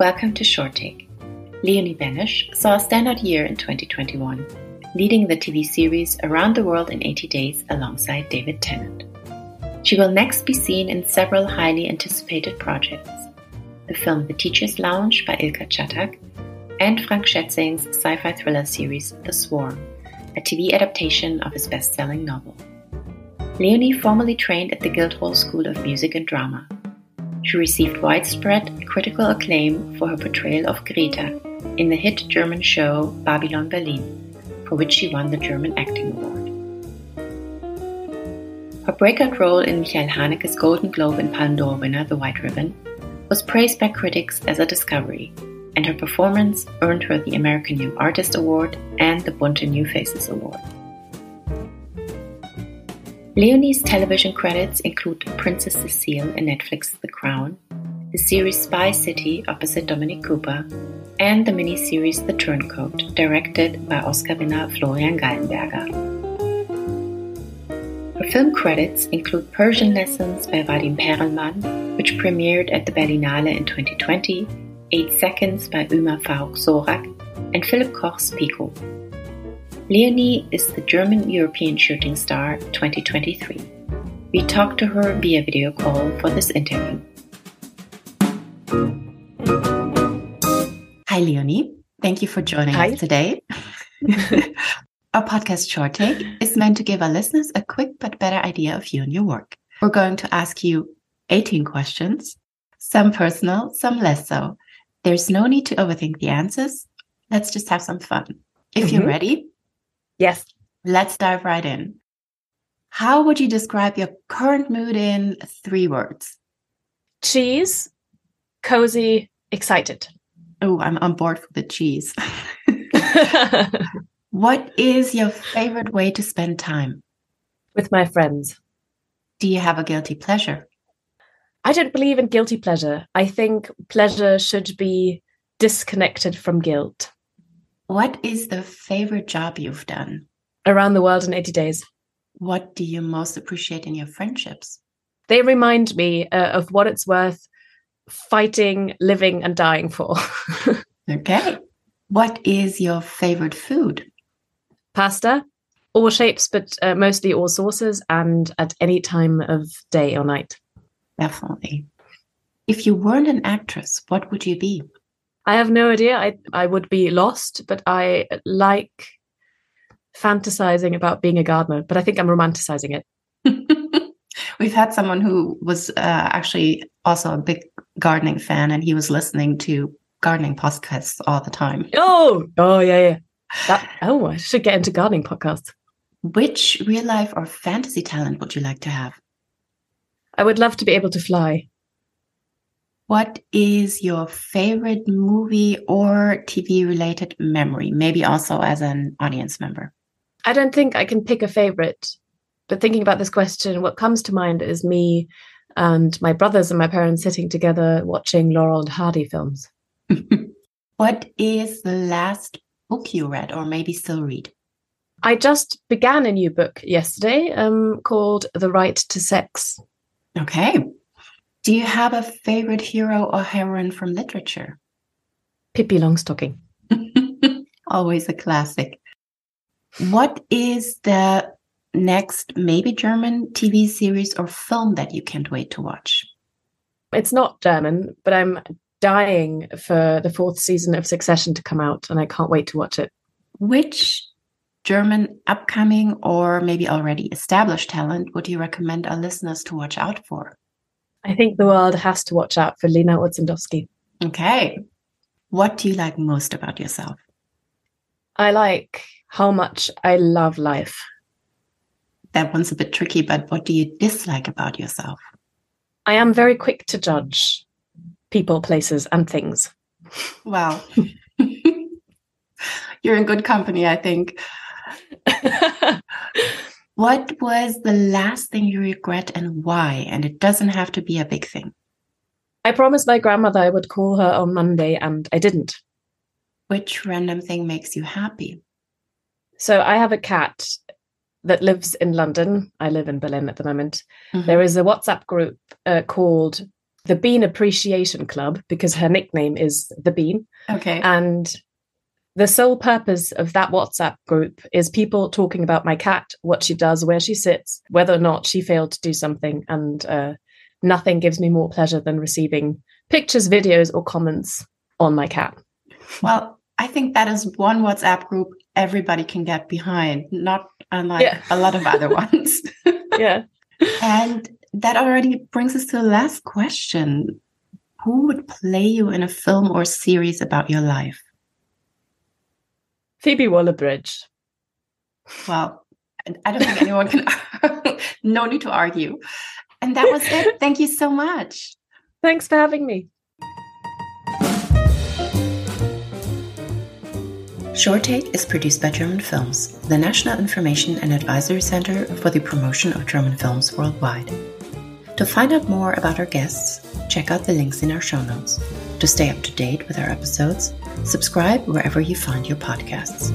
welcome to Short Take. Leonie Benesch saw a standout year in 2021, leading the TV series Around the World in 80 Days alongside David Tennant. She will next be seen in several highly anticipated projects the film The Teacher's Lounge by İlker Çatak, and Frank Schätzing's sci fi thriller series The Swarm, a TV adaptation of his best selling novel. Leonie formally trained at the Guildhall School of Music and Drama. She received widespread critical acclaim for her portrayal of Greta in the hit German show Babylon Berlin, for which she won the German Acting Award. Her breakout role in Michael Haneke's Golden Globe and Palme d'Or winner The White Ribbon was praised by critics as a discovery, and her performance earned her the American Young Artist Award and the Bunte New Faces Award. Leonie's television credits include Princess Cecile in Netflix's The Crown, the series Spy City opposite Dominic Cooper, and the miniseries The Turncoat, directed by Oscar winner Florian Gallenberger. Her film credits include Persian Lessons by Vadim Perelman, which premiered at the Berlinale in 2020, 8 Seconds by Ömer Faruk Sorak, and Philip Koch's Picco. Leonie is the German European Shooting Star 2023. We talked to her via video call for this interview. Hi, Leonie. Thank you for joining Hi. us today. our podcast Short Take is meant to give our listeners a quick but better idea of you and your work. We're going to ask you 18 questions, some personal, some less so. There's no need to overthink the answers. Let's just have some fun. If you're Mhm. ready, Yes. let's dive right in. How would you describe your current mood in three words? Cheese, cozy, excited. Oh, I'm on board for the cheese. what is your favorite way to spend time? With my friends. Do you have a guilty pleasure? I don't believe in guilty pleasure. I think pleasure should be disconnected from guilt. What is the favorite job you've done? Around the world in 80 days. What do you most appreciate in your friendships? They remind me uh, of what it's worth fighting, living, and dying for. Okay. What is your favorite food? Pasta, all shapes, but uh, mostly all sauces, and at any time of day or night. Definitely. If you weren't an actress, what would you be? I have no idea. I I would be lost, but I like fantasizing about being a gardener. But I think I'm romanticizing it. We've had someone who was uh, actually also a big gardening fan, and he was listening to gardening podcasts all the time. Oh, oh yeah, yeah. That oh, I should get into gardening podcasts. Which real life or fantasy talent would you like to have? I would love to be able to fly. What is your favorite movie or TV related memory? Maybe also as an audience member. I don't think I can pick a favorite, but thinking about this question, what comes to mind is me and my brothers and my parents sitting together watching Laurel and Hardy films. what is the last book you read or maybe still read? I just began a new book yesterday um, called The Right to Sex. Okay. Do you have a favorite hero or heroine from literature? Pippi Longstocking. Always a classic. What is the next, maybe German TV series or film that you can't wait to watch? It's not German, but I'm dying for the fourth season of Succession to come out, and I can't wait to watch it. Which German upcoming or maybe already established talent would you recommend our listeners to watch out for? I think the world has to watch out for Lena Urzendowsky. Okay. What do you like most about yourself? I like how much I love life. That one's a bit tricky, but what do you dislike about yourself? I am very quick to judge people, places, and things. Wow. you're in good company, I think. What was the last thing you regret and why? And it doesn't have to be a big thing. I promised my grandmother I would call her on Monday, and I didn't. Which random thing makes you happy? So I have a cat that lives in London. I live in Berlin at the moment. Mhm. There is a WhatsApp group uh, called the Bean Appreciation Club because her nickname is the Bean. Okay. And the sole purpose of that WhatsApp group is people talking about my cat, what she does, where she sits, whether or not she failed to do something. And uh, nothing gives me more pleasure than receiving pictures, videos, or comments on my cat. Well, I think that is one WhatsApp group everybody can get behind, not unlike yeah. a lot of other ones. yeah. And that already brings us to the last question. Who would play you in a film or series about your life? Phoebe Waller Bridge. Well, I don't think anyone can, no need to argue. And that was it. Thank you so much. Thanks for having me. Short Take is produced by German Films, the National Information and Advisory Center for the Promotion of German Films Worldwide. To find out more about our guests, check out the links in our show notes. To stay up to date with our episodes, subscribe wherever you find your podcasts.